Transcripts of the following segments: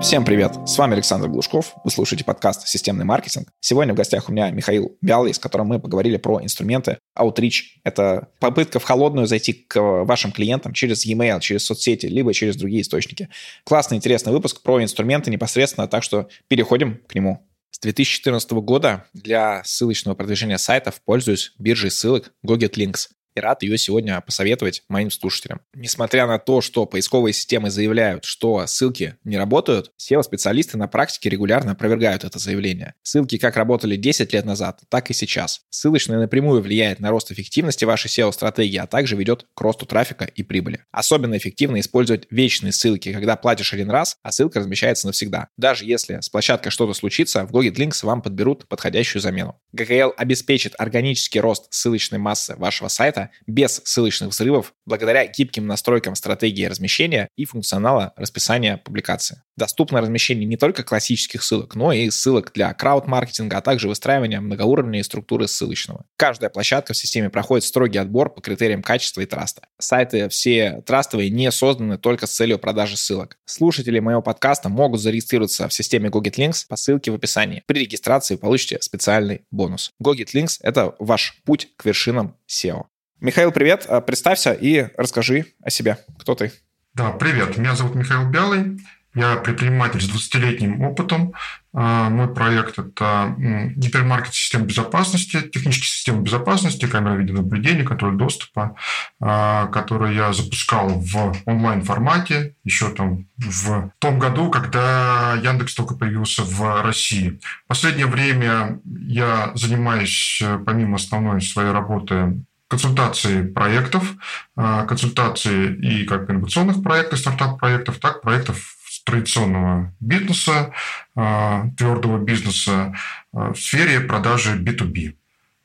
Всем привет! С вами Александр Глушков. Вы слушаете подкаст «Системный маркетинг». Сегодня в гостях у меня Михаил Бялый, с которым мы поговорили про инструменты Outreach. Это попытка в холодную зайти к вашим клиентам через e-mail, через соцсети, либо через другие источники. Классный, интересный выпуск про инструменты непосредственно, так что переходим к нему. С 2014 года для ссылочного продвижения сайтов пользуюсь биржей ссылок GoGetLinks и рад ее сегодня посоветовать моим слушателям. Несмотря на то, что поисковые системы заявляют, что ссылки не работают, SEO-специалисты на практике регулярно опровергают это заявление. Ссылки как работали 10 лет назад, так и сейчас. Ссылочная напрямую влияет на рост эффективности вашей SEO-стратегии, а также ведет к росту трафика и прибыли. Особенно эффективно использовать вечные ссылки, когда платишь один раз, а ссылка размещается навсегда. Даже если с площадкой что-то случится, в Google Links вам подберут подходящую замену. GKL обеспечит органический рост ссылочной массы вашего сайта без ссылочных взрывов благодаря гибким настройкам стратегии размещения и функционала расписания публикации. Доступно размещение не только классических ссылок, но и ссылок для крауд-маркетинга, а также выстраивания многоуровневой структуры ссылочного. Каждая площадка в системе проходит строгий отбор по критериям качества и траста. Сайты все трастовые не созданы только с целью продажи ссылок. Слушатели моего подкаста могут зарегистрироваться в системе GoGetLinks по ссылке в описании. При регистрации получите специальный бонус. GoGetLinks — это ваш путь к вершинам SEO. Михаил, привет. А, представься и расскажи о себе. Кто ты? Да, привет. Меня зовут Михаил Белый. Я предприниматель с 20-летним опытом. А, мой проект – это гипермаркет систем безопасности, технические системы безопасности, камера видеонаблюдения, контроль доступа, а, который я запускал в онлайн-формате еще там в том году, когда Яндекс только появился в России. В последнее время я занимаюсь, помимо основной своей работы, консультации проектов, а, консультации и как инновационных проектов, стартап-проектов, так проектов традиционного бизнеса, а, твердого бизнеса а, в сфере продажи B2B.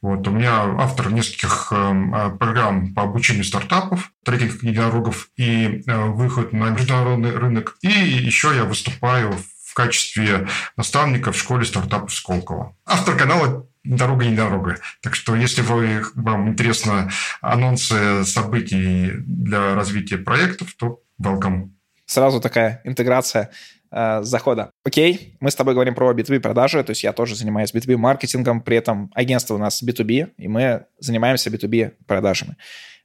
Вот, у меня автор нескольких программ по обучению стартапов, трекинг единорогов и выход на международный рынок. И еще я выступаю в качестве наставника в школе стартапов Сколково. Автор канала дорога не дорога. Так что, если вы, вам интересно анонсы событий для развития проектов, то welcome. Сразу такая интеграция э, захода. Окей, мы с тобой говорим про B2B продажи, то есть я тоже занимаюсь B2B маркетингом, при этом агентство у нас B2B, и мы занимаемся B2B продажами.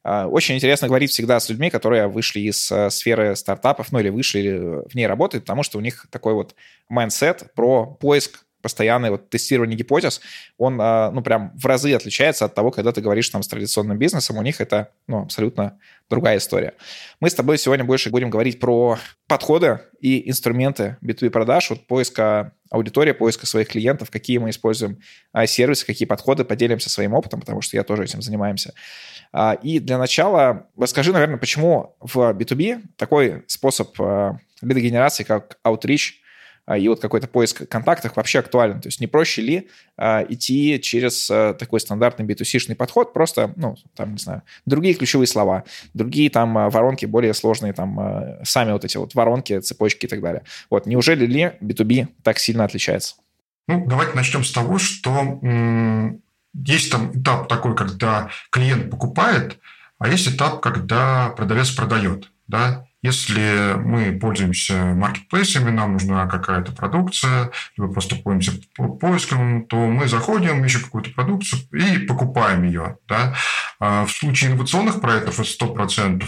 Э, очень интересно говорить всегда с людьми, которые вышли из э, сферы стартапов, ну или вышли в ней работают, потому что у них такой вот mindset про поиск постоянное вот тестирование гипотез, он, а, ну, прям в разы отличается от того, когда ты говоришь там с традиционным бизнесом, у них это, ну, абсолютно другая история. Мы с тобой сегодня больше будем говорить про подходы и инструменты B2B продаж, вот поиска аудитории, поиска своих клиентов, какие мы используем а, сервисы, какие подходы, поделимся своим опытом, потому что я тоже этим занимаемся. А, и для начала расскажи, наверное, почему в B2B такой способ лидогенерации, как Outreach, и вот какой-то поиск контактов вообще актуален. То есть не проще ли а, идти через а, такой стандартный B2C-шный подход, просто, ну, там, не знаю, другие ключевые слова, другие там а, воронки более сложные, там, а, сами вот эти вот воронки, цепочки и так далее. Вот, неужели ли B2B так сильно отличается? Ну, давайте начнем с того, что м- есть там этап такой, когда клиент покупает, а есть этап, когда продавец продает, да, если мы пользуемся маркетплейсами, нам нужна какая-то продукция, либо просто пользуемся поиском, то мы заходим, ищем какую-то продукцию и покупаем ее. Да? А в случае инновационных проектов это 100%,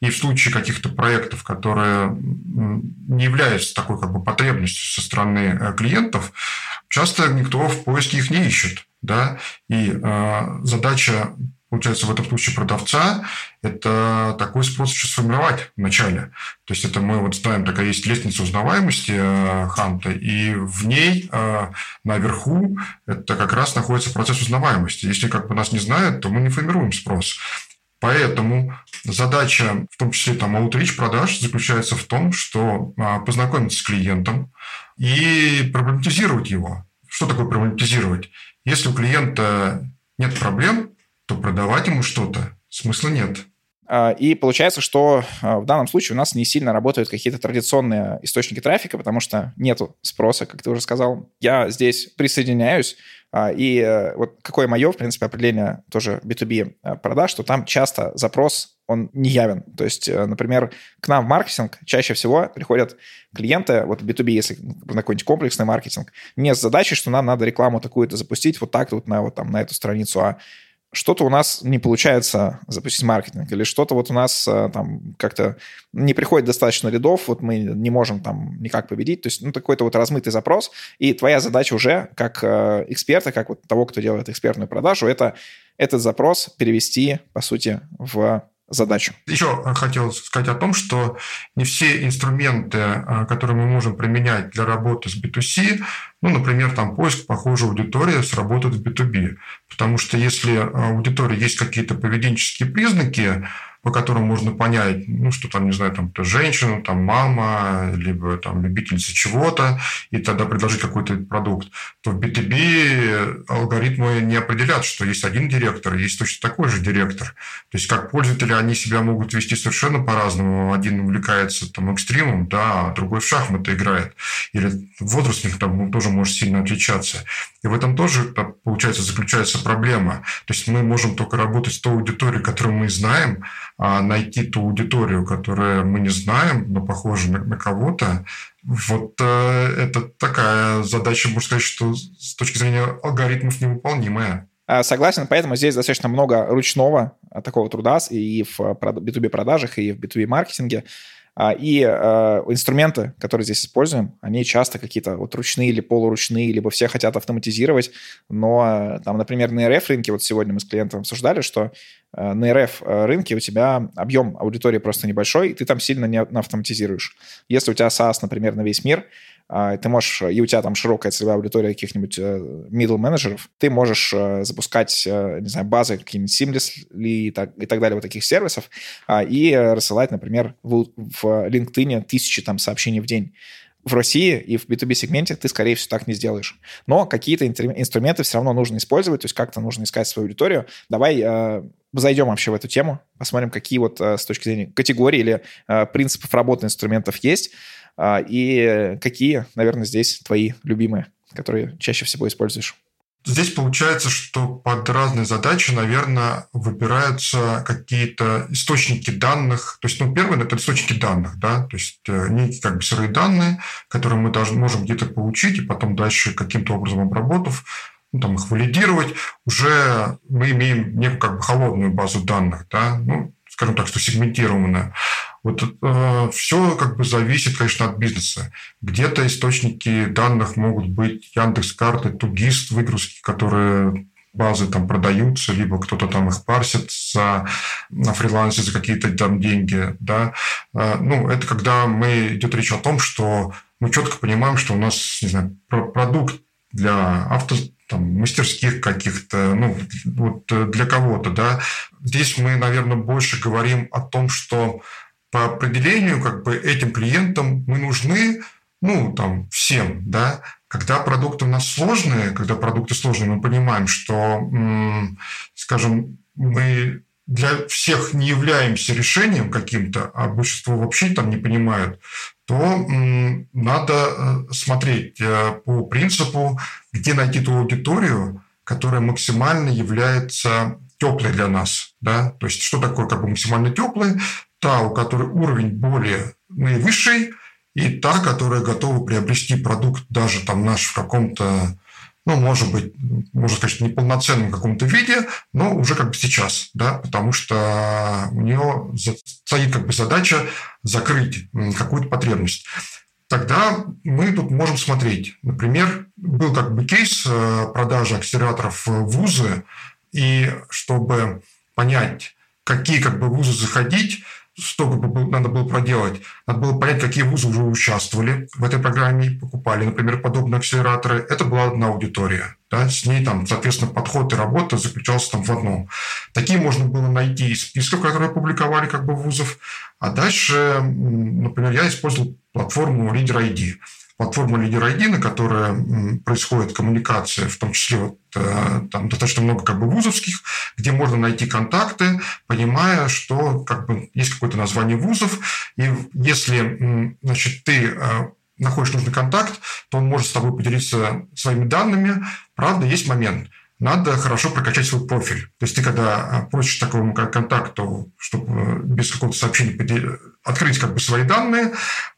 и в случае каких-то проектов, которые не являются такой как бы потребностью со стороны э, клиентов, часто никто в поиске их не ищет. Да? И э, задача получается, в этом случае продавца, это такой способ еще сформировать вначале. То есть это мы вот знаем, такая есть лестница узнаваемости э, Ханта, и в ней э, наверху это как раз находится процесс узнаваемости. Если как бы нас не знают, то мы не формируем спрос. Поэтому задача, в том числе там outreach продаж, заключается в том, что э, познакомиться с клиентом и проблематизировать его. Что такое проблематизировать? Если у клиента нет проблем, то продавать ему что-то смысла нет. А, и получается, что а, в данном случае у нас не сильно работают какие-то традиционные источники трафика, потому что нету спроса, как ты уже сказал. Я здесь присоединяюсь. А, и э, вот какое мое, в принципе, определение тоже B2B продаж, что там часто запрос он не явен. То есть, э, например, к нам в маркетинг чаще всего приходят клиенты, вот B2B, если на какой-нибудь комплексный маркетинг, не с задачей, что нам надо рекламу такую-то запустить вот так вот на, вот, там, на эту страницу, а что-то у нас не получается запустить маркетинг, или что-то вот у нас э, там как-то не приходит достаточно рядов, вот мы не можем там никак победить, то есть ну, такой-то вот размытый запрос, и твоя задача уже как э, эксперта, как вот того, кто делает экспертную продажу, это этот запрос перевести, по сути, в задачу. Еще хотел сказать о том, что не все инструменты, э, которые мы можем применять для работы с B2C, ну, например, там поиск похожей аудитории сработает в B2B. Потому что если у аудитории есть какие-то поведенческие признаки, по которым можно понять, ну, что там, не знаю, там, женщина, там, мама, либо там любительница чего-то, и тогда предложить какой-то продукт, то в B2B алгоритмы не определят, что есть один директор, есть точно такой же директор. То есть как пользователи они себя могут вести совершенно по-разному. Один увлекается там экстримом, да, а другой в шахматы играет. Или возраст у них там тоже может сильно отличаться. И в этом тоже, получается, заключается проблема. То есть мы можем только работать с той аудиторией, которую мы знаем, найти ту аудиторию, которую мы не знаем, но похожа на, на кого-то, вот э, это такая задача, можно сказать, что с точки зрения алгоритмов невыполнимая. А, согласен, поэтому здесь достаточно много ручного а, такого труда и в B2B продажах, и в B2B маркетинге. А, и э, инструменты, которые здесь используем, они часто какие-то вот ручные или полуручные, либо все хотят автоматизировать, но э, там, например, на рынке, вот сегодня мы с клиентом обсуждали, что э, на RF рынке у тебя объем аудитории просто небольшой, и ты там сильно не автоматизируешь. Если у тебя SaaS, например, на весь мир, а, ты можешь, и у тебя там широкая целевая аудитория каких-нибудь middle менеджеров, ты можешь запускать, не знаю, базы какие-нибудь Seamless и так, и так далее вот таких сервисов и рассылать, например, в, в LinkedIn тысячи там сообщений в день. В России и в B2B-сегменте ты, скорее всего, так не сделаешь. Но какие-то инструменты все равно нужно использовать, то есть как-то нужно искать свою аудиторию. Давай э, зайдем вообще в эту тему, посмотрим, какие вот э, с точки зрения категории или э, принципов работы инструментов есть, э, и какие, наверное, здесь твои любимые, которые чаще всего используешь. Здесь получается, что под разные задачи, наверное, выбираются какие-то источники данных. То есть, ну, первое – это источники данных, да, то есть некие как бы сырые данные, которые мы должны, можем где-то получить, и потом дальше каким-то образом обработав, ну, там их валидировать, уже мы имеем некую как бы холодную базу данных, да, ну, скажем так, что сегментированная. Вот э, все как бы зависит, конечно, от бизнеса. Где-то источники данных могут быть Яндекс карты, Тугист, выгрузки, которые базы там продаются, либо кто-то там их парсит за, на фрилансе за какие-то там деньги, да. Э, ну, это когда мы идет речь о том, что мы четко понимаем, что у нас, не знаю, продукт для авто там, мастерских каких-то, ну, вот для кого-то, да. Здесь мы, наверное, больше говорим о том, что по определению как бы этим клиентам мы нужны, ну, там, всем, да, когда продукты у нас сложные, когда продукты сложные, мы понимаем, что, скажем, мы для всех не являемся решением каким-то, а большинство вообще там не понимают, то надо э, смотреть э, по принципу, где найти ту аудиторию, которая максимально является теплой для нас. Да? То есть что такое как бы максимально теплый? та, у которой уровень более наивысший, и та, которая готова приобрести продукт даже там наш в каком-то, ну, может быть, можно сказать, неполноценном каком-то виде, но уже как бы сейчас, да, потому что у нее стоит как бы задача закрыть какую-то потребность. Тогда мы тут можем смотреть. Например, был как бы кейс э, продажи акселераторов в вузы, и чтобы понять, какие как бы вузы заходить, что надо было проделать? Надо было понять, какие вузы уже участвовали в этой программе, покупали, например, подобные акселераторы. Это была одна аудитория. Да, с ней там, соответственно, подход и работа заключался там в одном. Такие можно было найти из списков, которые публиковали как бы вузов. А дальше, например, я использовал платформу Leader ID платформа Лидер ID, на которой происходит коммуникация, в том числе вот, э, там достаточно много как бы вузовских, где можно найти контакты, понимая, что как бы есть какое-то название вузов, и если значит, ты э, находишь нужный контакт, то он может с тобой поделиться своими данными. Правда, есть момент. Надо хорошо прокачать свой профиль. То есть ты когда просишь такому контакту, чтобы без какого-то сообщения открыть как бы свои данные,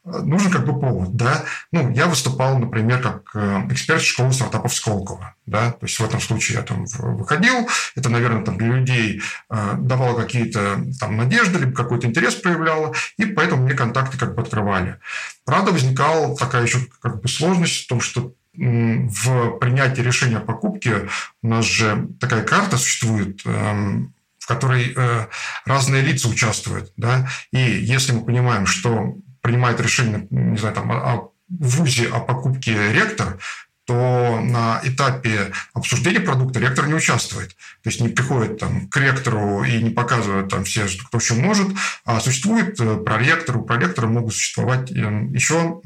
нужен как бы повод, да. Ну, я выступал, например, как э, эксперт школы стартапов Сколково, да, то есть в этом случае я там выходил, это, наверное, там для людей э, давало какие-то там надежды, либо какой-то интерес проявляло, и поэтому мне контакты как бы открывали. Правда, возникала такая еще как бы сложность в том, что в принятии решения о покупке у нас же такая карта существует, эм, в которой э, разные лица участвуют. Да? И если мы понимаем, что принимает решение, не знаю, там, о ВУЗе о покупке ректор, то на этапе обсуждения продукта ректор не участвует. То есть не приходит там, к ректору и не показывает там все, кто что может, а существует э, проректор, у проректора могут существовать э, еще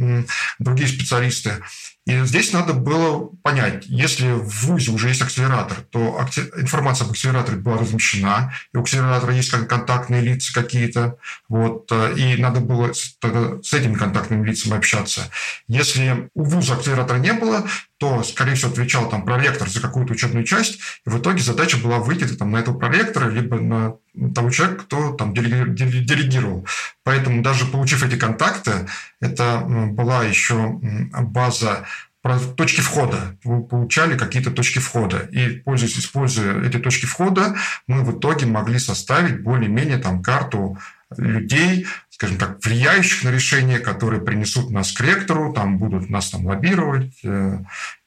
другие специалисты. И здесь надо было понять, если в ВУЗе уже есть акселератор, то информация об акселераторе была размещена, и у акселератора есть контактные лица какие-то, вот, э, и надо было с, с этими контактными лицами общаться. Если у ВУЗа акселератора не было, то, скорее всего, отвечал там проректор за какую-то учебную часть, и в итоге задача была выйти там, на этого проректора, либо на того человека, кто там делегировал. Поэтому даже получив эти контакты, это была еще база точки входа. Вы получали какие-то точки входа. И, пользуясь, используя эти точки входа, мы в итоге могли составить более-менее там карту людей, скажем так, влияющих на решение, которые принесут нас к ректору, там будут нас там лоббировать э,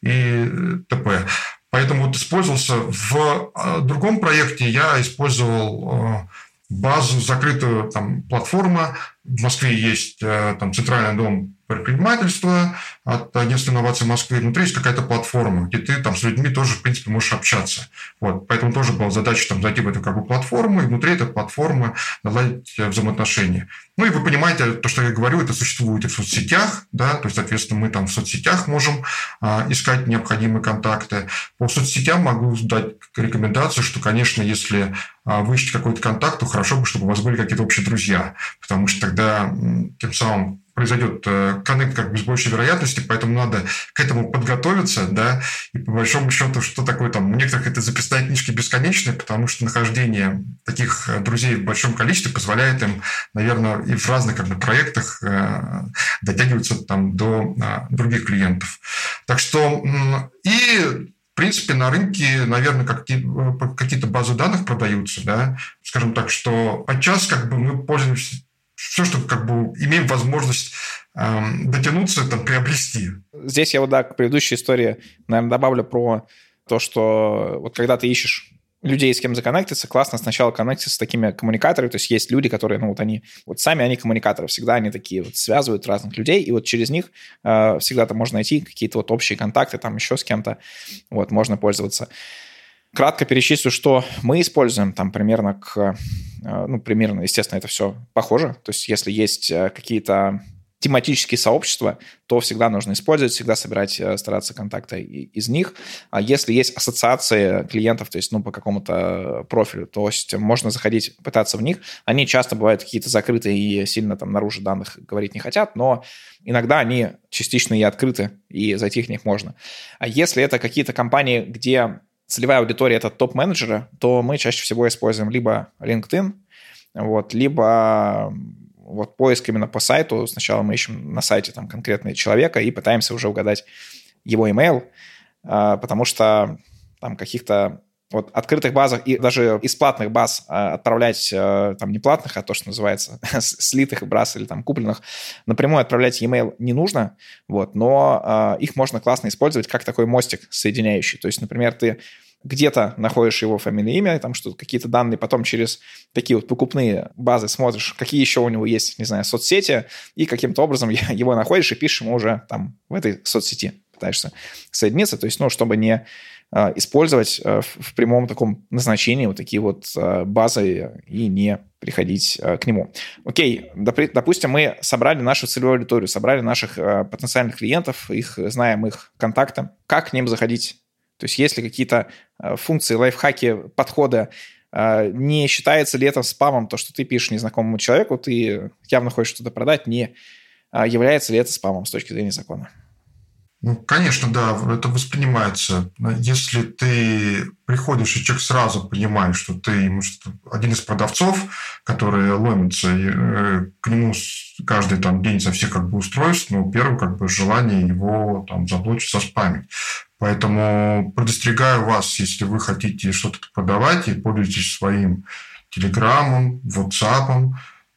и т.п. Поэтому вот использовался в э, другом проекте, я использовал э, базу, закрытую там платформа. В Москве есть там центральный дом предпринимательства от агентства инноваций Москвы. Внутри есть какая-то платформа, где ты там с людьми тоже, в принципе, можешь общаться. Вот. Поэтому тоже была задача там, зайти в эту как бы, платформу и внутри этой платформы наладить взаимоотношения. Ну и вы понимаете, то, что я говорю, это существует и в соцсетях, да, то есть, соответственно, мы там в соцсетях можем а, искать необходимые контакты. По соцсетям могу дать рекомендацию, что, конечно, если вы ищете какой-то контакт, то хорошо бы, чтобы у вас были какие-то общие друзья, потому что тогда тем самым произойдет э, коннект как бы с большей вероятностью, поэтому надо к этому подготовиться, да, и по большому счету, что такое там, у некоторых это записные книжки бесконечные, потому что нахождение таких э, друзей в большом количестве позволяет им, наверное, и в разных как бы, проектах э, дотягиваться там до других клиентов. Так что и принципе, на рынке, наверное, какие-то базы данных продаются, да, скажем так, что подчас как бы мы пользуемся все, что как бы имеем возможность эм, дотянуться, там, приобрести. Здесь я вот, да, к предыдущей истории, наверное, добавлю про то, что вот когда ты ищешь людей, с кем законнектиться, классно сначала коннектиться с такими коммуникаторами, то есть есть люди, которые, ну, вот они, вот сами они коммуникаторы, всегда они такие вот связывают разных людей, и вот через них э, всегда там можно найти какие-то вот общие контакты, там еще с кем-то, вот, можно пользоваться. Кратко перечислю, что мы используем там примерно к... Э, ну, примерно, естественно, это все похоже. То есть если есть э, какие-то тематические сообщества, то всегда нужно использовать, всегда собирать, э, стараться контакты из них. А если есть ассоциации клиентов, то есть ну, по какому-то профилю, то есть можно заходить, пытаться в них. Они часто бывают какие-то закрытые и сильно там наружу данных говорить не хотят, но иногда они частично и открыты, и зайти в них можно. А если это какие-то компании, где целевая аудитория это топ-менеджеры, то мы чаще всего используем либо LinkedIn, вот, либо вот поиск именно по сайту. Сначала мы ищем на сайте там конкретного человека и пытаемся уже угадать его email, а, потому что там каких-то вот открытых базах и даже из платных баз а, отправлять, а, там не платных, а то, что называется, слитых баз или там купленных, напрямую отправлять e-mail не нужно, вот, но их можно классно использовать как такой мостик соединяющий. То есть, например, ты где-то находишь его фамилию, имя, там что-то, какие-то данные, потом через такие вот покупные базы смотришь, какие еще у него есть, не знаю, соцсети, и каким-то образом его находишь и пишешь ему уже там в этой соцсети, пытаешься соединиться, то есть, ну, чтобы не а, использовать а, в прямом таком назначении вот такие вот а, базы и не приходить к нему. Окей, допустим, мы собрали нашу целевую аудиторию, собрали наших потенциальных клиентов, их знаем их контакты. Как к ним заходить? То есть есть ли какие-то функции, лайфхаки, подхода, не считается ли это спамом, то, что ты пишешь незнакомому человеку, ты явно хочешь что-то продать, не является ли это спамом с точки зрения закона? Ну, конечно, да, это воспринимается. Если ты приходишь, и человек сразу понимает, что ты может, один из продавцов, который ломится, и э, к нему каждый там, день со всех как бы устройств, ну, первое как бы желание его там заблочить, заспамить. Поэтому предостерегаю вас, если вы хотите что-то продавать и пользуетесь своим телеграммом, WhatsApp,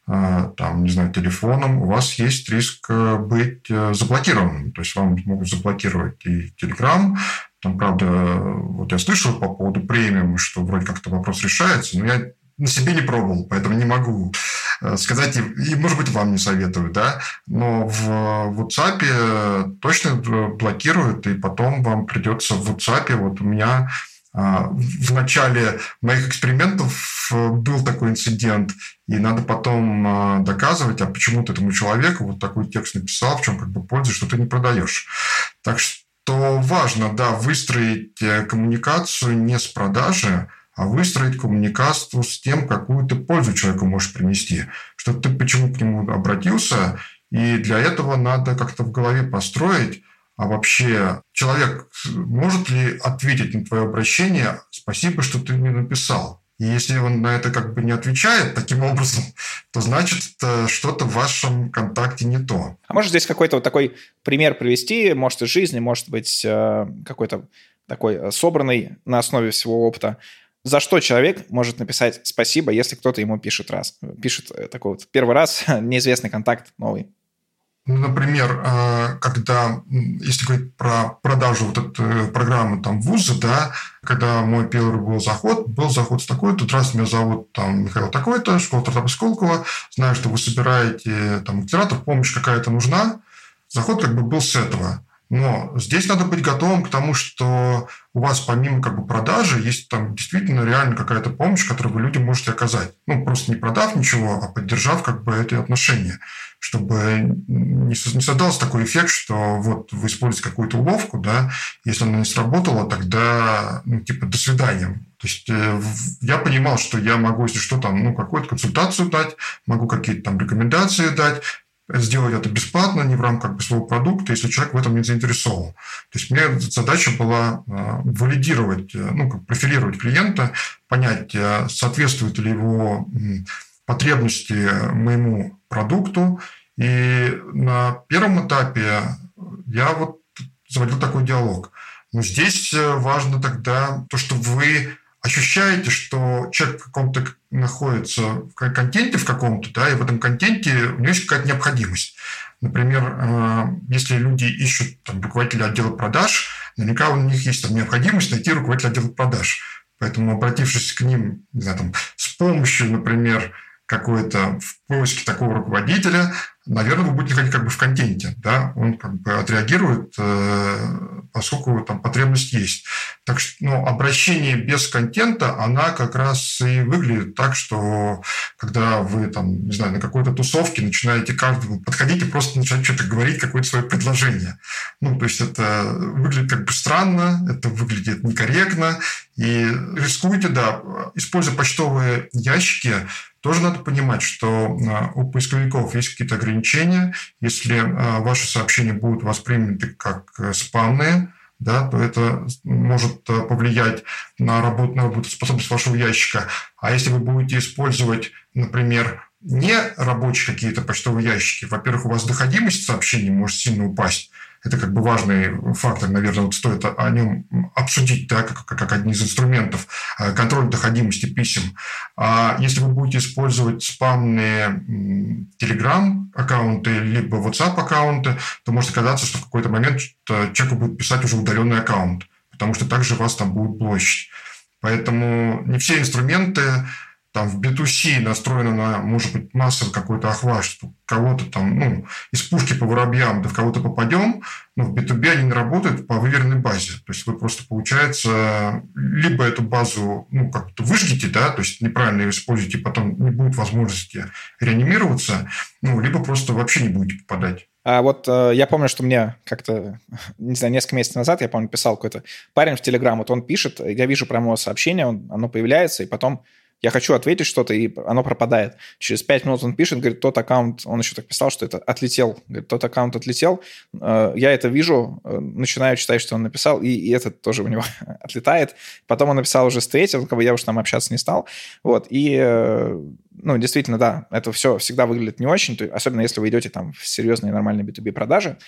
а, там, не знаю, телефоном, у вас есть риск э, быть э, заблокированным. То есть вам могут заблокировать и Telegram. Там, правда, вот я слышал по поводу премиум, что вроде как-то вопрос решается, но я на себе не пробовал, поэтому не могу э, сказать, и, может быть, вам не советую, да, но в WhatsApp точно блокируют, и потом вам придется в WhatsApp, вот у меня в начале моих экспериментов э, был такой инцидент, и надо потом доказывать, а почему ты этому человеку вот такой текст написал, в чем как бы польза, что ты не продаешь. Так что важно, да, выстроить э, коммуникацию не с продажи, а выстроить коммуникацию с тем, какую ты пользу человеку можешь принести, что ты почему к нему обратился, и для этого надо как-то в голове построить, а вообще человек может ли ответить на твое обращение «спасибо, что ты мне написал»? И если он на это как бы не отвечает таким образом, то значит что-то в вашем контакте не то. А может здесь какой-то вот такой пример привести, может из жизни, может быть э, какой-то такой э, собранный на основе всего опыта, за что человек может написать спасибо, если кто-то ему пишет раз, пишет э, такой вот первый раз неизвестный контакт новый. Ну, например, э, когда, если говорить про продажу вот этой программы там вуза, да, когда мой первый был заход, был заход с такой-то, здравствуйте, меня зовут там Михаил такой-то, школа стартапа Сколково, знаю, что вы собираете там акселератор, помощь какая-то нужна. Заход как бы был с этого. Но здесь надо быть готовым к тому, что у вас помимо как бы продажи есть там действительно реально какая-то помощь, которую вы людям можете оказать. Ну, просто не продав ничего, а поддержав как бы эти отношения, чтобы не создался такой эффект, что вот вы используете какую-то уловку, да, если она не сработала, тогда, ну, типа, до свидания. То есть э, я понимал, что я могу, если что, там, ну, какую-то консультацию дать, могу какие-то там рекомендации дать, сделать это бесплатно, не в рамках своего продукта, если человек в этом не заинтересован. То есть мне задача была э, валидировать, э, ну, как профилировать клиента, понять, э, соответствует ли его потребности моему продукту. И на первом этапе я вот заводил такой диалог. Но здесь важно тогда то, что вы ощущаете, что человек в каком-то находится в контенте в каком-то, да, и в этом контенте у него есть какая-то необходимость. Например, э, если люди ищут там, руководителя отдела продаж, наверняка у них есть там, необходимость найти руководителя отдела продаж. Поэтому, обратившись к ним не знаю, там, с помощью, например, какой-то в поиске такого руководителя, наверное, вы будете ходить как бы в контенте, да, он как бы отреагирует, э, поскольку там потребность есть. Так что, ну, обращение без контента, она как раз и выглядит так, что когда вы там, не знаю, на какой-то тусовке начинаете каждому подходить и просто начать что-то говорить, какое-то свое предложение. Ну, то есть это выглядит как бы странно, это выглядит некорректно, и рискуете, да, используя почтовые ящики, тоже надо понимать, что а, у поисковиков есть какие-то ограничения. Если а, ваши сообщения будут восприняты как э, спамные, да, то это может э, повлиять на, работу, на работоспособность вашего ящика. А если вы будете использовать, например, не рабочие какие-то почтовые ящики, во-первых, у вас доходимость сообщений может сильно упасть, это как бы важный фактор, наверное, вот стоит о нем обсудить, да, как, как один из инструментов э, контроля доходимости писем. А если вы будете использовать спамные Telegram-аккаунты либо WhatsApp-аккаунты, то может оказаться, что в какой-то момент человеку будет писать уже удаленный аккаунт, потому что также вас там будет площадь. Поэтому не все инструменты там в B2C настроено на, может быть, массовый какой-то охват, что кого-то там, ну, из пушки по воробьям, да в кого-то попадем, но в B2B они не работают по выверенной базе. То есть вы просто, получается, либо эту базу, ну, как-то выжгите, да, то есть неправильно ее используете, потом не будет возможности реанимироваться, ну, либо просто вообще не будете попадать. А вот э, я помню, что мне как-то, не знаю, несколько месяцев назад, я помню, писал какой-то парень в Телеграм, вот он пишет, я вижу прямо его сообщение, он, оно появляется, и потом я хочу ответить что-то, и оно пропадает. Через 5 минут он пишет, говорит, тот аккаунт, он еще так писал, что это отлетел. Говорит, тот аккаунт отлетел. Э, я это вижу, э, начинаю читать, что он написал, и, и этот тоже у него отлетает. Потом он написал уже с третьего, как бы я уже там общаться не стал. Вот, и э, ну, действительно, да, это все всегда выглядит не очень, особенно если вы идете там в серьезные нормальные B2B продажи.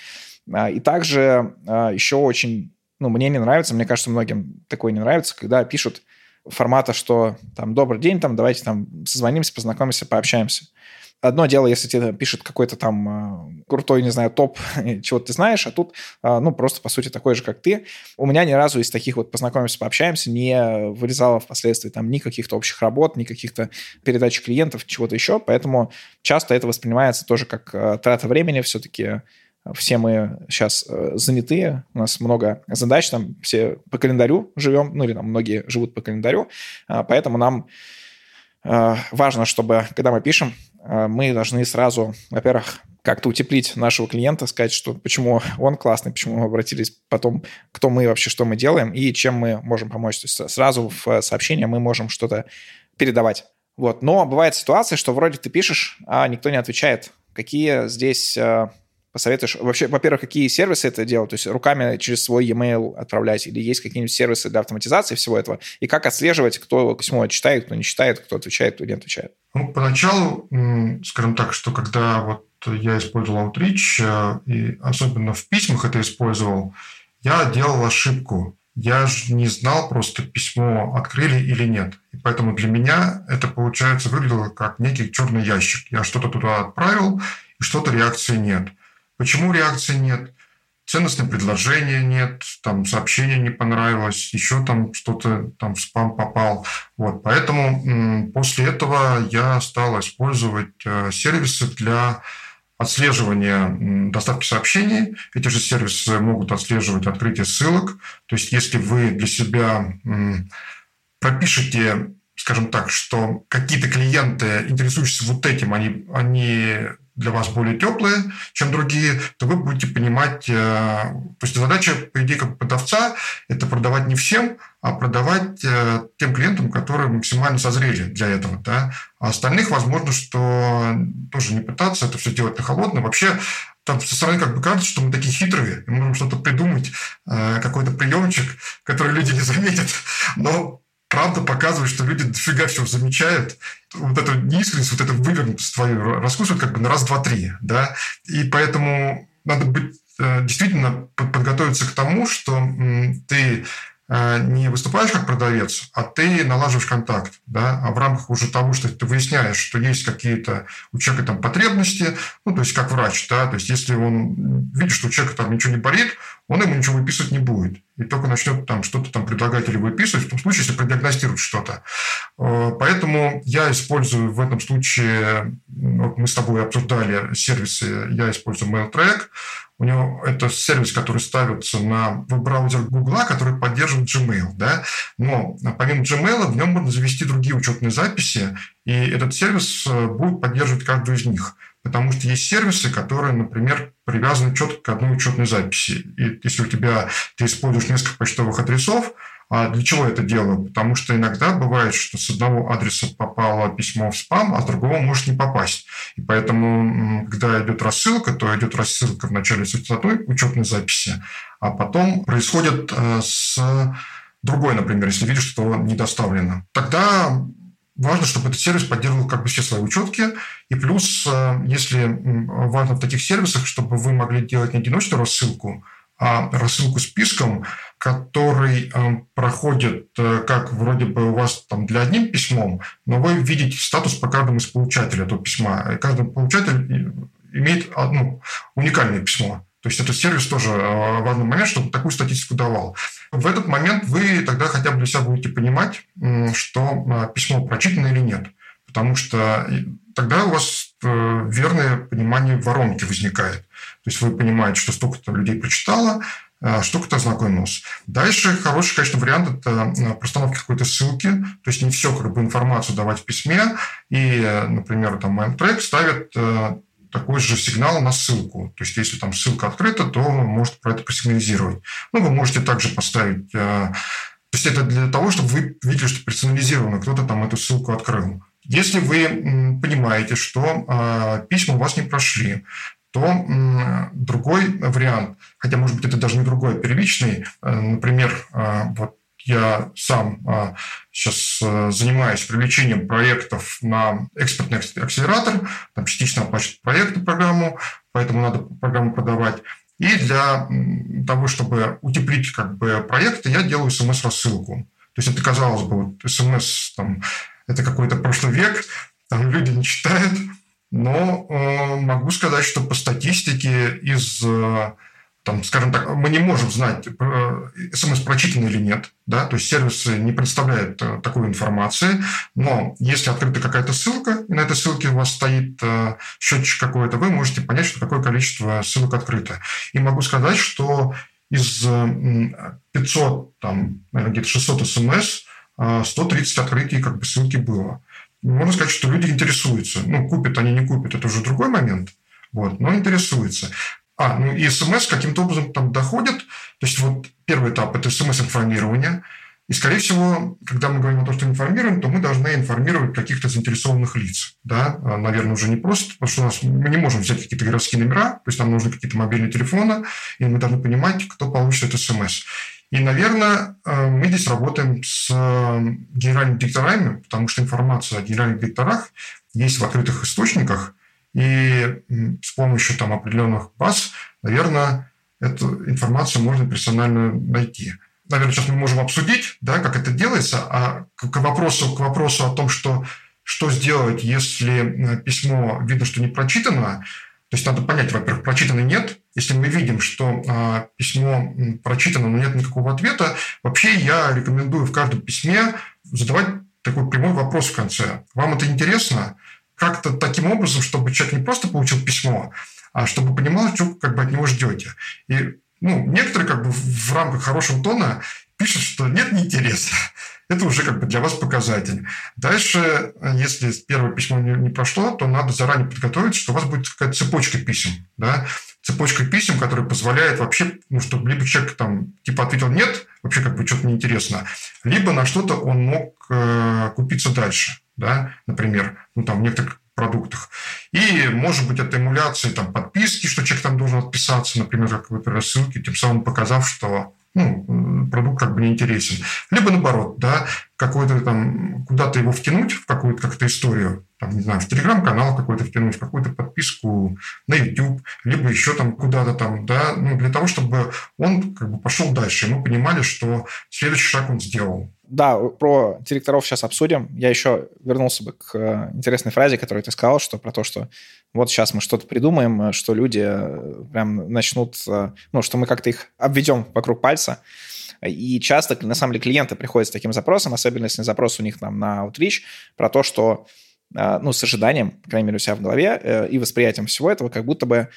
А, и также еще очень, ну, мне не нравится, мне кажется, многим такое не нравится, когда пишут формата, что там «добрый день, там давайте там созвонимся, познакомимся, пообщаемся». Одно дело, если тебе пишет какой-то там э, крутой, не знаю, топ, чего ты знаешь, а тут, э, ну, просто, по сути, такой же, как ты. У меня ни разу из таких вот познакомимся, пообщаемся не вырезало впоследствии там ни каких-то общих работ, ни каких-то передач клиентов, чего-то еще, поэтому часто это воспринимается тоже как э, трата времени, все-таки все мы сейчас э, занятые, у нас много задач, там все по календарю живем, ну или там многие живут по календарю, а, поэтому нам э, важно, чтобы, когда мы пишем, э, мы должны сразу, во-первых, как-то утеплить нашего клиента, сказать, что почему он классный, почему мы обратились потом, кто мы вообще, что мы делаем и чем мы можем помочь. То есть сразу в сообщение мы можем что-то передавать. Вот. Но бывает ситуация, что вроде ты пишешь, а никто не отвечает. Какие здесь посоветуешь? Вообще, во-первых, какие сервисы это делают? То есть руками через свой e-mail отправлять? Или есть какие-нибудь сервисы для автоматизации всего этого? И как отслеживать, кто письмо читает, кто не читает, кто отвечает, кто не отвечает? Ну, поначалу, скажем так, что когда вот я использовал Outreach, э, и особенно в письмах это использовал, я делал ошибку. Я же не знал просто, письмо открыли или нет. И поэтому для меня это, получается, выглядело как некий черный ящик. Я что-то туда отправил, и что-то реакции нет. Почему реакции нет? Ценностное предложение нет, там сообщение не понравилось, еще там что-то там в спам попал. Вот, поэтому после этого я стал использовать э, сервисы для отслеживания доставки сообщений. Эти же сервисы могут отслеживать открытие ссылок. То есть если вы для себя пропишете, скажем так, что какие-то клиенты, интересующиеся вот этим, они, они для вас более теплые, чем другие, то вы будете понимать, э, то есть задача, по идее, как продавца, это продавать не всем, а продавать э, тем клиентам, которые максимально созрели для этого. Да? А остальных, возможно, что тоже не пытаться это все делать на холодно. Вообще, там со стороны как бы кажется, что мы такие хитрые, мы можем что-то придумать, э, какой-то приемчик, который люди не заметят. Но правда показывает, что люди дофига всего замечают. Вот эту неискренность, вот это вывернутость твою раскусывают как бы на раз, два, три. Да? И поэтому надо быть э, действительно подготовиться к тому, что ты Э, не выступаешь как продавец, а ты налаживаешь контакт, да, а в рамках уже того, что ты выясняешь, что есть какие-то у человека там потребности, ну, то есть как врач, да, то есть если он видит, что у человека там ничего не болит, он ему ничего выписывать не будет. И только начнет там что-то там предлагать или выписывать, в том случае, если продиагностирует что-то. Э, поэтому я использую в этом случае, вот мы с тобой обсуждали сервисы, я использую MailTrack, у него это сервис, который ставится на веб-браузер Google, который поддерживает Gmail. Да? Но помимо Gmail в нем можно завести другие учетные записи, и этот сервис э, будет поддерживать каждую из них. Потому что есть сервисы, которые, например, привязаны четко к одной учетной записи. И если у тебя ты используешь несколько почтовых адресов, а для чего это делаю? Потому что иногда бывает, что с одного адреса попало письмо в спам, а с другого может не попасть. И поэтому, когда идет рассылка, то идет рассылка вначале с одной учетной записи, а потом происходит э, с другой, например, если видишь, что не доставлено. Тогда важно, чтобы этот сервис поддерживал как бы все свои учетки. И плюс, э, если важно в таких сервисах, чтобы вы могли делать не одиночную рассылку, а рассылку списком, который э, проходит э, как вроде бы у вас там для одним письмом, но вы видите статус по каждому из получателей этого письма. И каждый получатель имеет одно уникальное письмо. То есть этот сервис тоже э, важный момент, чтобы такую статистику давал. В этот момент вы тогда хотя бы для себя будете понимать, что письмо прочитано или нет. Потому что тогда у вас верное понимание воронки возникает. То есть вы понимаете, что столько-то людей прочитало, штука-то ознакомилась. Дальше хороший, конечно, вариант – это простановка какой-то ссылки, то есть не все как бы информацию давать в письме, и, например, там MindTrack ставит такой же сигнал на ссылку. То есть, если там ссылка открыта, то может про это просигнализировать. Ну, вы можете также поставить То есть это для того, чтобы вы видели, что персонализировано, кто-то там эту ссылку открыл. Если вы понимаете, что э, письма у вас не прошли, то э, другой вариант, хотя, может быть, это даже не другой, а первичный, э, например, э, вот я сам сейчас а, занимаюсь привлечением проектов на экспортный акселератор, там частично оплачивают проекты программу, поэтому надо программу продавать. И для того, чтобы утеплить как бы, проекты, я делаю смс-рассылку. То есть это, казалось бы, вот, смс, там, это какой-то прошлый век, там люди не читают, но э, могу сказать, что по статистике из э, там, скажем так, мы не можем знать, э, смс прочитан или нет, да, то есть сервисы не представляют э, такой информации, но если открыта какая-то ссылка, и на этой ссылке у вас стоит э, счетчик какой-то, вы можете понять, что какое количество ссылок открыто. И могу сказать, что из 500, там, наверное, где-то 600 смс, 130 открытий как бы ссылки было. Можно сказать, что люди интересуются. Ну, купят они, не купят, это уже другой момент. Вот, но интересуются. А, ну и смс каким-то образом там доходит. То есть вот первый этап – это смс-информирование. И, скорее всего, когда мы говорим о том, что информируем, то мы должны информировать каких-то заинтересованных лиц. Да? А, наверное, уже не просто, потому что у нас мы не можем взять какие-то городские номера, то есть нам нужны какие-то мобильные телефоны, и мы должны понимать, кто получит смс. И, наверное, э, мы здесь работаем с э, генеральными директорами, потому что информация о генеральных директорах есть в открытых источниках – и с помощью там, определенных баз, наверное, эту информацию можно персонально найти. Наверное, сейчас мы можем обсудить, да, как это делается, а к вопросу, к вопросу о том, что, что сделать, если письмо видно, что не прочитано, то есть надо понять, во-первых, прочитано нет. Если мы видим, что а, письмо прочитано, но нет никакого ответа, вообще я рекомендую в каждом письме задавать такой прямой вопрос в конце. Вам это интересно? Как-то таким образом, чтобы человек не просто получил письмо, а чтобы понимал, что как бы от него ждете. И ну, некоторые как бы в рамках хорошего тона пишут, что нет, неинтересно. Это уже как бы для вас показатель. Дальше, если первое письмо не, не прошло, то надо заранее подготовиться, что у вас будет какая-то цепочка писем. Да? Цепочка писем, которая позволяет вообще, ну, чтобы либо человек там типа ответил «нет», вообще как бы что-то неинтересно, либо на что-то он мог э, купиться дальше да, например, ну, там, в некоторых продуктах. И, может быть, это эмуляция там, подписки, что человек там должен отписаться, например, какой-то рассылки, тем самым показав, что ну, продукт как бы не интересен. Либо наоборот, да, какой-то там, куда-то его втянуть в какую-то как-то историю, там, не знаю, в телеграм-канал какой-то втянуть, в какую-то подписку на YouTube, либо еще там куда-то там, да, ну, для того, чтобы он как бы пошел дальше, мы понимали, что следующий шаг он сделал. Да, про директоров сейчас обсудим. Я еще вернулся бы к э, интересной фразе, которую ты сказал, что про то, что вот сейчас мы что-то придумаем, э, что люди э, прям начнут, ну, что мы как-то их обведем вокруг пальца. И часто, на самом деле, клиенты приходят с таким запросом, особенно если запрос у них там на Outreach, про то, что, ну, с ожиданием, по крайней мере, у себя в голове и восприятием всего этого, как будто бы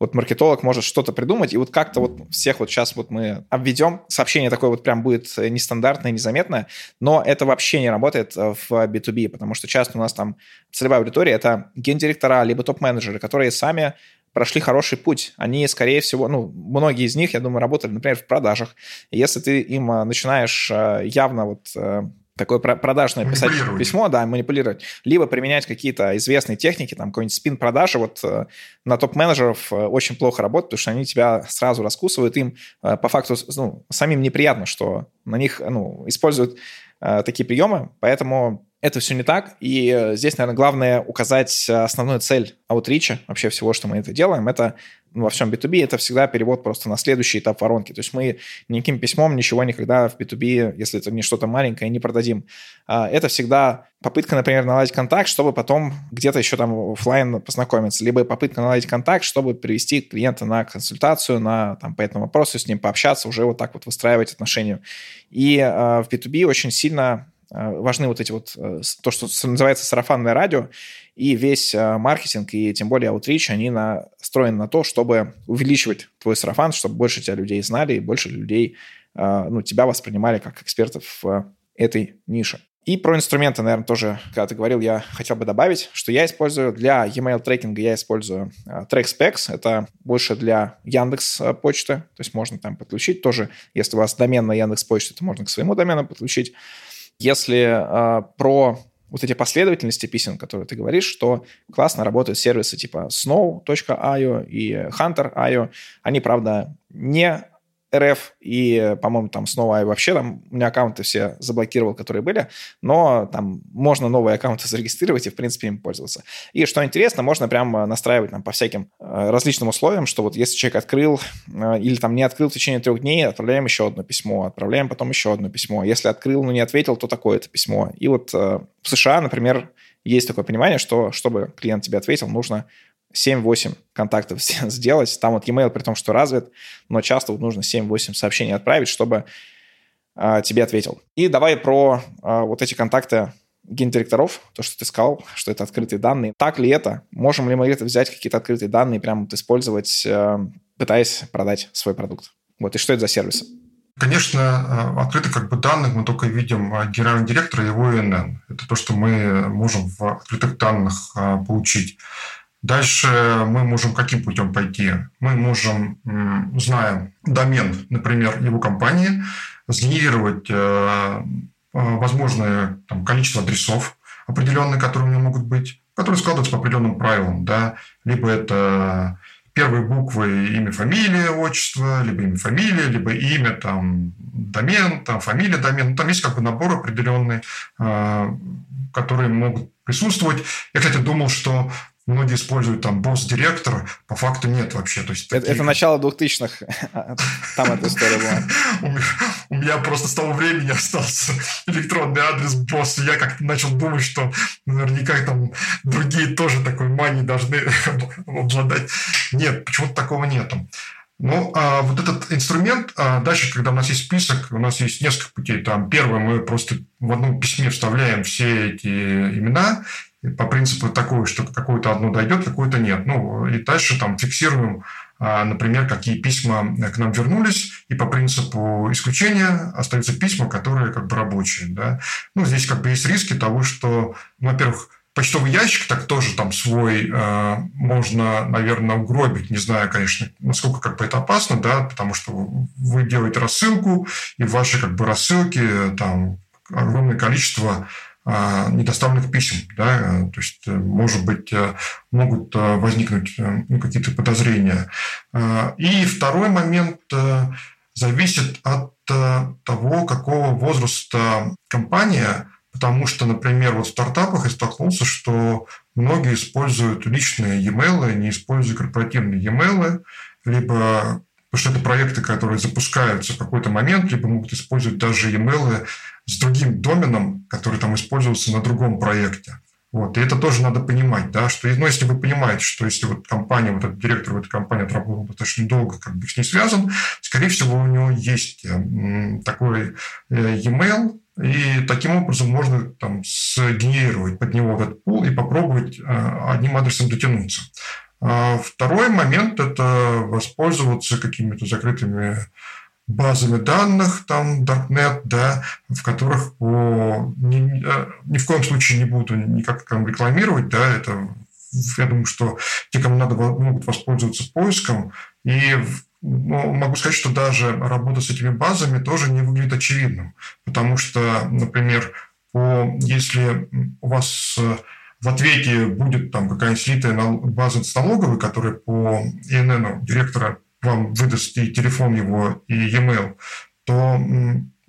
вот маркетолог может что-то придумать, и вот как-то вот всех вот сейчас вот мы обведем, сообщение такое вот прям будет нестандартное, незаметное, но это вообще не работает э, в B2B, потому что часто у нас там целевая аудитория — это гендиректора, либо топ-менеджеры, которые сами прошли хороший путь. Они, скорее всего, ну, многие из них, я думаю, работали, например, в продажах. И если ты им э, начинаешь э, явно вот такое продажное писать письмо, да, манипулировать, либо применять какие-то известные техники, там, какой-нибудь спин-продажи, вот э, на топ-менеджеров э, очень плохо работает, потому что они тебя сразу раскусывают, им э, по факту, ну, самим неприятно, что на них, ну, используют такие приемы, поэтому это все не так. И здесь, наверное, главное указать основную цель аутрича, вообще всего, что мы это делаем, это во всем B2B это всегда перевод просто на следующий этап воронки. То есть мы никаким письмом ничего никогда в B2B, если это не что-то маленькое, не продадим. А, это всегда попытка, например, наладить контакт, чтобы потом где-то еще там офлайн познакомиться, либо попытка наладить контакт, чтобы привести клиента на консультацию, на там, по этому вопросу с ним пообщаться, уже вот так вот выстраивать отношения. И а, в B2B очень сильно важны вот эти вот, э, то, что называется сарафанное радио, и весь а, маркетинг, и тем более Outreach, они настроены на то, чтобы увеличивать твой сарафан, чтобы больше тебя людей знали, и больше людей, ну, тебя воспринимали как экспертов в этой нише. И про инструменты, наверное, тоже, когда ты говорил, я хотел бы добавить, что я использую для e-mail трекинга, я использую TrackSpecs. Это больше для Яндекс почты, то есть можно там подключить тоже. Если у вас домен на Яндекс почте, то можно к своему домену подключить. Если uh, про вот эти последовательности писем, которые ты говоришь, что классно работают сервисы типа snow.io и hunter.io. Они, правда, не РФ, и, по-моему, там снова и вообще там у меня аккаунты все заблокировал, которые были, но там можно новые аккаунты зарегистрировать и, в принципе, им пользоваться. И, что интересно, можно прямо настраивать там по всяким э, различным условиям, что вот если человек открыл э, или там не открыл в течение трех дней, отправляем еще одно письмо, отправляем потом еще одно письмо. Если открыл, но не ответил, то такое-то письмо. И вот э, в США, например, есть такое понимание, что чтобы клиент тебе ответил, нужно 7-8 контактов сделать. Там вот e-mail при том, что развит, но часто вот нужно 7-8 сообщений отправить, чтобы э, тебе ответил. И давай про э, вот эти контакты гендиректоров, то, что ты сказал, что это открытые данные. Так ли это? Можем ли мы это взять, какие-то открытые данные, прямо вот использовать, э, пытаясь продать свой продукт? Вот, и что это за сервисы? Конечно, открытых как бы данных мы только видим генерального директора и его ИНН. Это то, что мы можем в открытых данных получить. Дальше мы можем каким путем пойти? Мы можем, знаем домен, например, его компании, сгенерировать э, э, возможное там, количество адресов определенные, которые у него могут быть, которые складываются по определенным правилам. Да? Либо это первые буквы имя, фамилия, отчество, либо имя, фамилия, либо имя, там, домен, там, фамилия, домен. Ну, там есть как бы набор определенный, э, которые могут присутствовать. Я, кстати, думал, что многие используют там босс-директор, по факту нет вообще. То есть, это, такие... это начало 2000-х, там эта история была. У меня просто с того времени остался электронный адрес босса, я как-то начал думать, что наверняка там другие тоже такой мании должны обладать. Нет, почему-то такого нету. Ну, а вот этот инструмент, а дальше, когда у нас есть список, у нас есть несколько путей. Там первое, мы просто в одном письме вставляем все эти имена, по принципу такого, что какое-то одно дойдет, какое-то нет. Ну, и дальше там фиксируем, а, например, какие письма к нам вернулись, и по принципу исключения остаются письма, которые как бы рабочие. Да? Ну, здесь как бы есть риски того, что, во-первых, почтовый ящик так тоже там свой э, можно, наверное, угробить. Не знаю, конечно, насколько как бы это опасно, да, потому что вы делаете рассылку, и в вашей как бы рассылке там огромное количество а, недоставленных писем. Да? То есть, э, может быть, э, могут э, возникнуть ну, какие-то подозрения. И второй момент зависит от того, какого возраста компания, потому что, например, вот в стартапах я столкнулся, что многие используют личные e-mail, не используют корпоративные e-mail, либо потому что это проекты, которые запускаются в какой-то момент, либо могут использовать даже e-mail с другим доменом, который там использовался на другом проекте. Вот. И это тоже надо понимать, да, что ну, если вы понимаете, что если вот компания, вот этот директор в этой компании отработал достаточно долго, как бы с ней связан, скорее всего, у него есть такой э, e-mail, и таким образом можно там сгенерировать под него этот пул и попробовать э, одним адресом дотянуться. А второй момент – это воспользоваться какими-то закрытыми базами данных, там, Darknet, да, в которых по, ни, ни в коем случае не буду никак там рекламировать, да, это я думаю, что те, кому надо, могут воспользоваться поиском. И ну, могу сказать, что даже работа с этими базами тоже не выглядит очевидным. Потому что, например, по, если у вас в ответе будет там какая-нибудь слитая база с налоговой, которая по ИНН директора вам выдаст и телефон его, и e-mail, то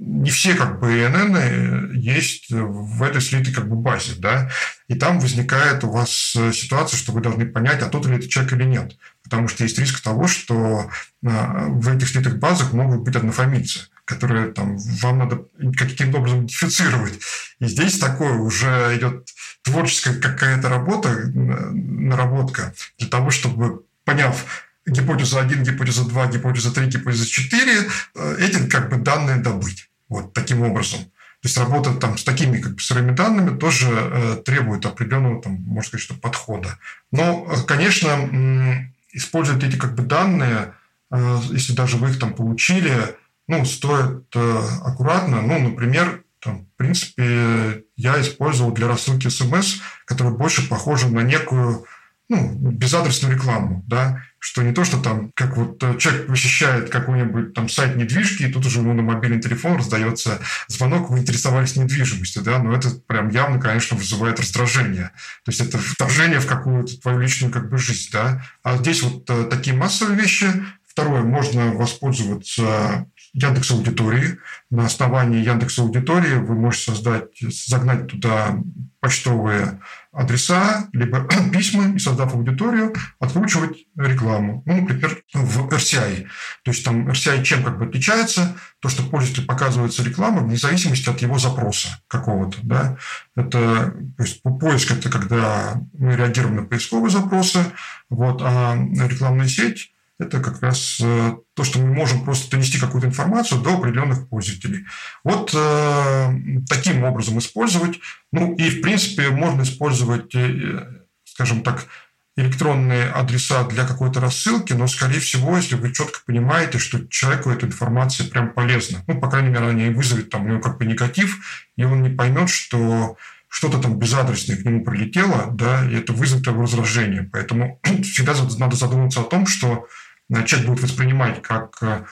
не все как бы ИНН есть в этой слитой как бы базе, да, и там возникает у вас э, ситуация, что вы должны понять, а тот ли это человек или нет, потому что есть риск того, что э, в этих слитых базах могут быть однофамильцы, которые там вам надо каким-то образом идентифицировать. И здесь такое уже идет творческая какая-то работа, наработка для того, чтобы, поняв, гипотеза 1, гипотеза 2, гипотеза 3, гипотеза 4, э, эти как бы данные добыть. Вот таким образом. То есть работа там с такими как бы сырыми данными тоже э, требует определенного, там, можно сказать, что подхода. Но, э, конечно, использовать эти как бы данные, э, если даже вы их там получили, ну, стоит э, аккуратно. Ну, например, Там, в принципе, я использовал для рассылки смс, которая больше похожа на некую ну, безадресную рекламу, да, что не то, что там, как вот э, человек посещает какой-нибудь там сайт недвижки, и тут уже ему на мобильный телефон раздается звонок, вы интересовались недвижимостью, да, но это прям явно, конечно, вызывает раздражение. То есть это вторжение в какую-то твою личную как бы жизнь, да. А здесь вот э, такие массовые вещи. Второе, можно воспользоваться Яндекс Аудитории. На основании Яндекс Аудитории вы можете создать, загнать туда почтовые адреса, либо письма, и создав аудиторию, откручивать рекламу. Ну, например, в RCI. То есть там RCI чем как бы отличается? То, что пользователю показывается реклама вне зависимости от его запроса какого-то. Да? Это, то есть поиск – это когда мы реагируем на поисковые запросы, вот, а рекламная сеть это как раз э, то, что мы можем просто донести какую-то информацию до определенных пользователей. Вот э, таким образом использовать. Ну и, в принципе, можно использовать, э, скажем так, электронные адреса для какой-то рассылки, но, скорее всего, если вы четко понимаете, что человеку эта информация прям полезна, ну, по крайней мере, она не вызовет там у него как бы негатив, и он не поймет, что что-то там безадресное к нему прилетело, да, и это вызовет его раздражение. Поэтому всегда надо задуматься о том, что человек будет воспринимать как э,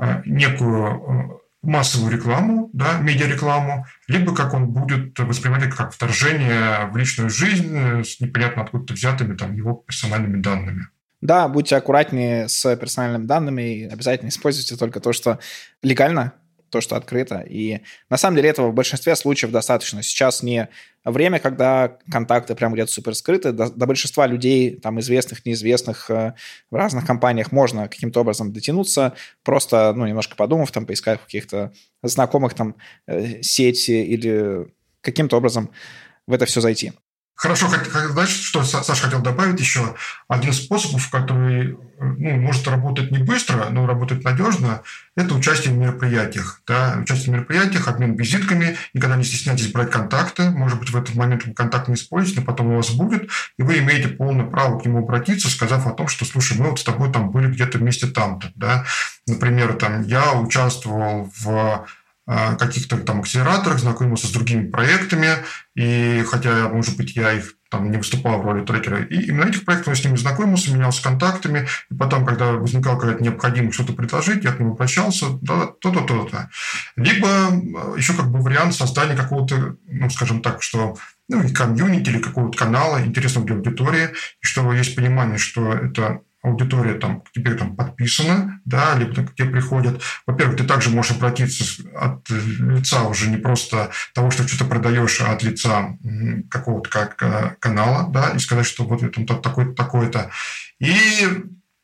э, некую э, массовую рекламу, да, медиарекламу, либо как он будет воспринимать как вторжение в личную жизнь с непонятно откуда-то взятыми там, его персональными данными. Да, будьте аккуратнее с персональными данными и обязательно используйте только то, что легально, то, что открыто. И на самом деле этого в большинстве случаев достаточно. Сейчас не время, когда контакты прям где-то супер скрыты. До, до большинства людей, там, известных, неизвестных э, в разных компаниях можно каким-то образом дотянуться, просто, ну, немножко подумав, там, поискать каких-то знакомых там э, сети или каким-то образом в это все зайти. Хорошо, знаешь, что Саша хотел добавить еще? Один из способов, который ну, может работать не быстро, но работать надежно, это участие в мероприятиях. Да? Участие в мероприятиях, обмен визитками, никогда не стесняйтесь брать контакты. Может быть, в этот момент вы контакт не используете, но потом у вас будет, и вы имеете полное право к нему обратиться, сказав о том, что, слушай, мы вот с тобой там были где-то вместе там-то. Да? Например, там, я участвовал в каких-то там акселераторах, знакомился с другими проектами, и хотя, может быть, я их там не выступал в роли трекера, и именно этих проектов я с ними знакомился, менялся контактами, и потом, когда возникала какая-то необходимость что-то предложить, я к ним обращался, да, то-то, то-то. Либо а, еще как бы вариант создания какого-то, ну, скажем так, что ну, и комьюнити или какого-то канала интересного для аудитории, и что есть понимание, что это аудитория там, к тебе там подписана, да, либо к тебе приходят. Во-первых, ты также можешь обратиться от лица уже не просто того, что что-то продаешь, а от лица какого-то как канала, да, и сказать, что вот там такой-то, такой-то. И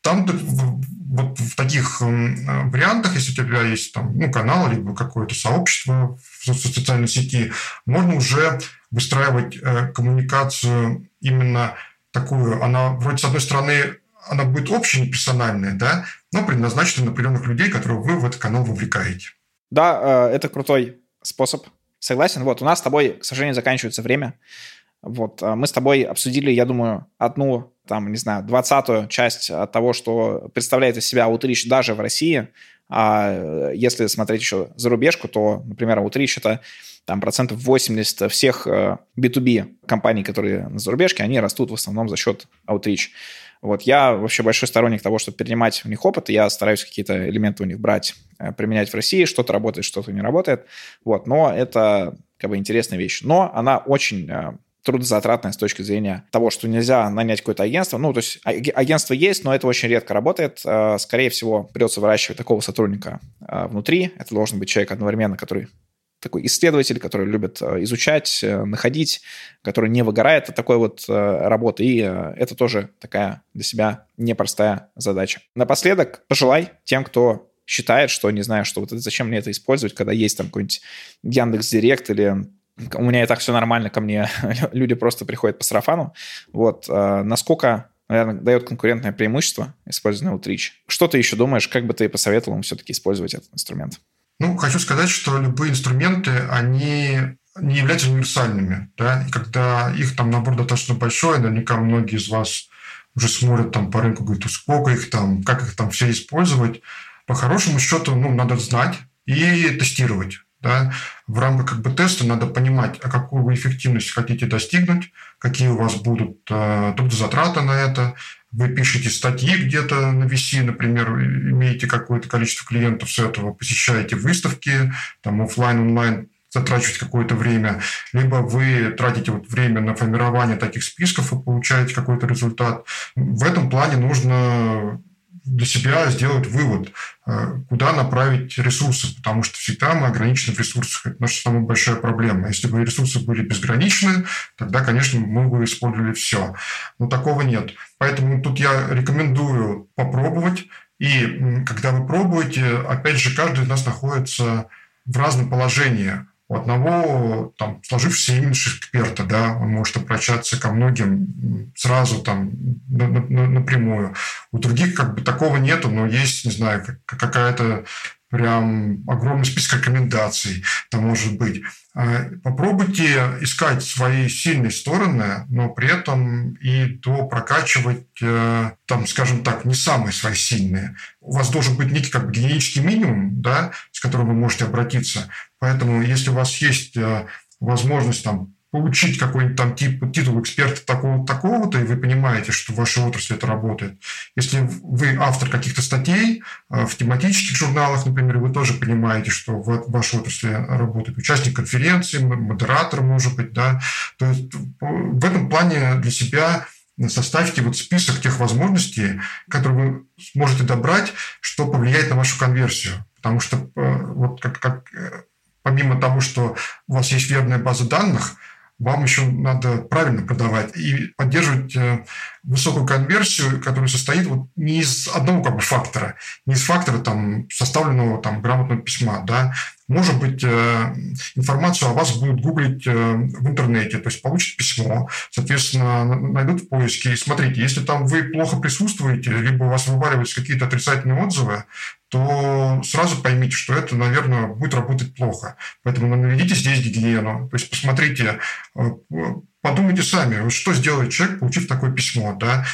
там вот в таких вариантах, если у тебя есть там, ну, канал, либо какое-то сообщество в социальной сети, можно уже выстраивать э, коммуникацию именно такую, она вроде с одной стороны она будет общая, персональная, да, но предназначена на определенных людей, которые вы в этот канал вовлекаете. Да, э, это крутой способ. Согласен. Вот, у нас с тобой, к сожалению, заканчивается время. Вот, э, мы с тобой обсудили, я думаю, одну, там, не знаю, двадцатую часть от того, что представляет из себя Outreach даже в России. А э, если смотреть еще за рубежку, то, например, Outreach – это там процентов 80 всех B2B компаний, которые на зарубежке, они растут в основном за счет Outreach. Вот я вообще большой сторонник того, чтобы перенимать у них опыт, и я стараюсь какие-то элементы у них брать, э, применять в России, что-то работает, что-то не работает. Вот, но это как бы интересная вещь. Но она очень э, трудозатратная с точки зрения того, что нельзя нанять какое-то агентство. Ну, то есть агентство есть, но это очень редко работает. Э, скорее всего, придется выращивать такого сотрудника внутри. Это должен быть человек одновременно, который такой исследователь, который любит э, изучать, э, находить, который не выгорает от такой вот э, работы. И это тоже такая для себя непростая задача. Напоследок, пожелай тем, кто считает, что, не знаю, что вот это, зачем мне это использовать, когда есть там какой-нибудь Яндекс Директ или у меня и так все нормально, ко мне люди просто приходят по сарафану. Вот, насколько наверное, дает конкурентное преимущество использования Outreach. Что ты еще думаешь, как бы ты посоветовал им все-таки использовать этот инструмент? Ну, хочу сказать, что любые инструменты, они не являются универсальными. Да? И когда их там набор достаточно большой, наверняка многие из вас уже смотрят там по рынку, говорят, сколько их там, как их там все использовать. По хорошему счету, ну, надо знать и тестировать. Да? В рамках как бы, теста надо понимать, а какую вы эффективность хотите достигнуть, какие у вас будут э, трудозатраты на это. Вы пишете статьи где-то на VC, например, имеете какое-то количество клиентов с этого, посещаете выставки, там офлайн, онлайн, затрачивать какое-то время, либо вы тратите вот время на формирование таких списков и получаете какой-то результат. В этом плане нужно для себя сделать вывод, э, куда направить ресурсы, потому что всегда мы ограничены в ресурсах. Это наша самая большая проблема. Если бы ресурсы были безграничны, тогда, конечно, мы бы использовали все. Но такого нет. Поэтому тут я рекомендую попробовать. И когда вы пробуете, опять же, каждый из нас находится в разном положении. У одного там, сложившийся имидж эксперта, да, он может обращаться ко многим сразу там на, на, напрямую. У других как бы такого нету, но есть, не знаю, какая-то прям огромный список рекомендаций там может быть. А, попробуйте искать свои сильные стороны, но при этом и то прокачивать, э, там, скажем так, не самые свои сильные. У вас должен быть некий как бы генерический минимум, да, с которым вы можете обратиться. Поэтому если у вас есть э, возможность там получить какой-нибудь там тип, титул эксперта такого-то, такого-то, и вы понимаете, что в вашей отрасли это работает. Если вы автор каких-то статей э, в тематических журналах, например, вы тоже понимаете, что в вашей отрасли работает участник конференции, модератор, может быть, да, то есть в этом плане для себя составьте вот список тех возможностей, которые вы сможете добрать, что повлияет на вашу конверсию. Потому что э, вот как, как э, помимо того, что у вас есть верная база данных – вам еще надо правильно продавать и поддерживать э, высокую конверсию, которая состоит вот не из одного как бы фактора, не из фактора там, составленного там, грамотного письма. Да. Может быть, э, информацию о вас будут гуглить э, в интернете, то есть получат письмо, соответственно, найдут в поиске. И смотрите, если там вы плохо присутствуете, либо у вас вываливаются какие-то отрицательные отзывы, то сразу поймите, что это, наверное, будет работать плохо. Поэтому наведите здесь гигиену. То есть посмотрите, э, подумайте сами, что сделает человек, получив такое письмо. Да?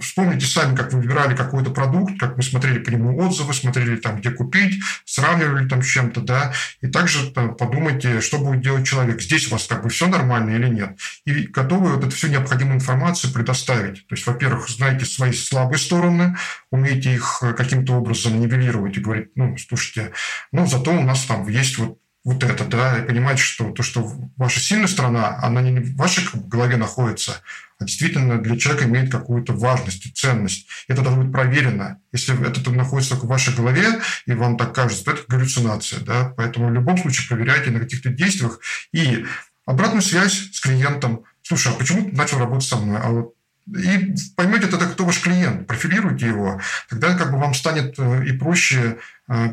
Вспомните сами, как вы выбирали какой-то продукт, как вы смотрели по нему отзывы, смотрели там, где купить, сравнивали там с чем-то, да, и также там, подумайте, что будет делать человек. Здесь у вас как бы все нормально или нет. И готовы вот эту всю необходимую информацию предоставить. То есть, во-первых, знаете свои слабые стороны, умеете их каким-то образом нивелировать и говорить, ну, слушайте, ну, зато у нас там есть вот вот это, да, и понимать, что то, что ваша сильная сторона, она не в вашей голове находится, а действительно для человека имеет какую-то важность и ценность. Это должно быть проверено. Если это находится только в вашей голове, и вам так кажется, то это галлюцинация. Да? Поэтому в любом случае проверяйте на каких-то действиях. И обратную связь с клиентом. Слушай, а почему ты начал работать со мной? А вот и поймете тогда, кто ваш клиент, профилируйте его, тогда как бы вам станет э, и проще э,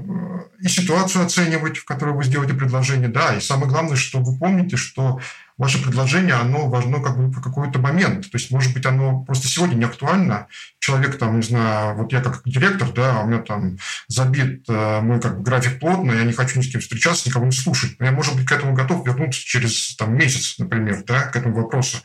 и ситуацию оценивать, в которой вы сделаете предложение, да, и самое главное, что вы помните, что ваше предложение, оно важно как бы в какой-то момент. То есть, может быть, оно просто сегодня не актуально. Человек там, не знаю, вот я как директор, да, у меня там забит э, мой как бы график плотный, я не хочу ни с кем встречаться, никого не слушать. Но я, может быть, к этому готов вернуться через там месяц, например, да, к этому вопросу.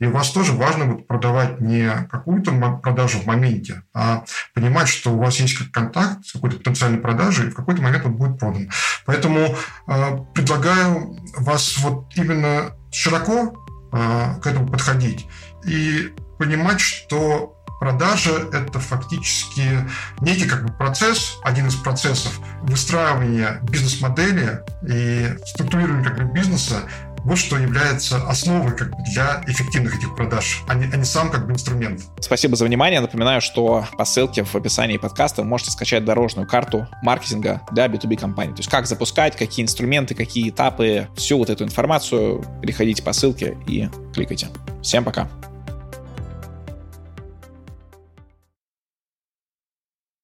И у вас тоже важно вот продавать не какую-то продажу в моменте, а понимать, что у вас есть контакт с какой-то потенциальной продажей, и в какой-то момент он будет продан. Поэтому э, предлагаю вас вот именно широко э, к этому подходить и понимать, что продажа – это фактически некий как бы процесс, один из процессов выстраивания бизнес-модели и структурирования как бы бизнеса вот что является основой как бы, для эффективных этих продаж, а не, а не сам как бы инструмент. Спасибо за внимание. Напоминаю, что по ссылке в описании подкаста вы можете скачать дорожную карту маркетинга для B2B компаний. То есть как запускать, какие инструменты, какие этапы, всю вот эту информацию. Переходите по ссылке и кликайте. Всем пока.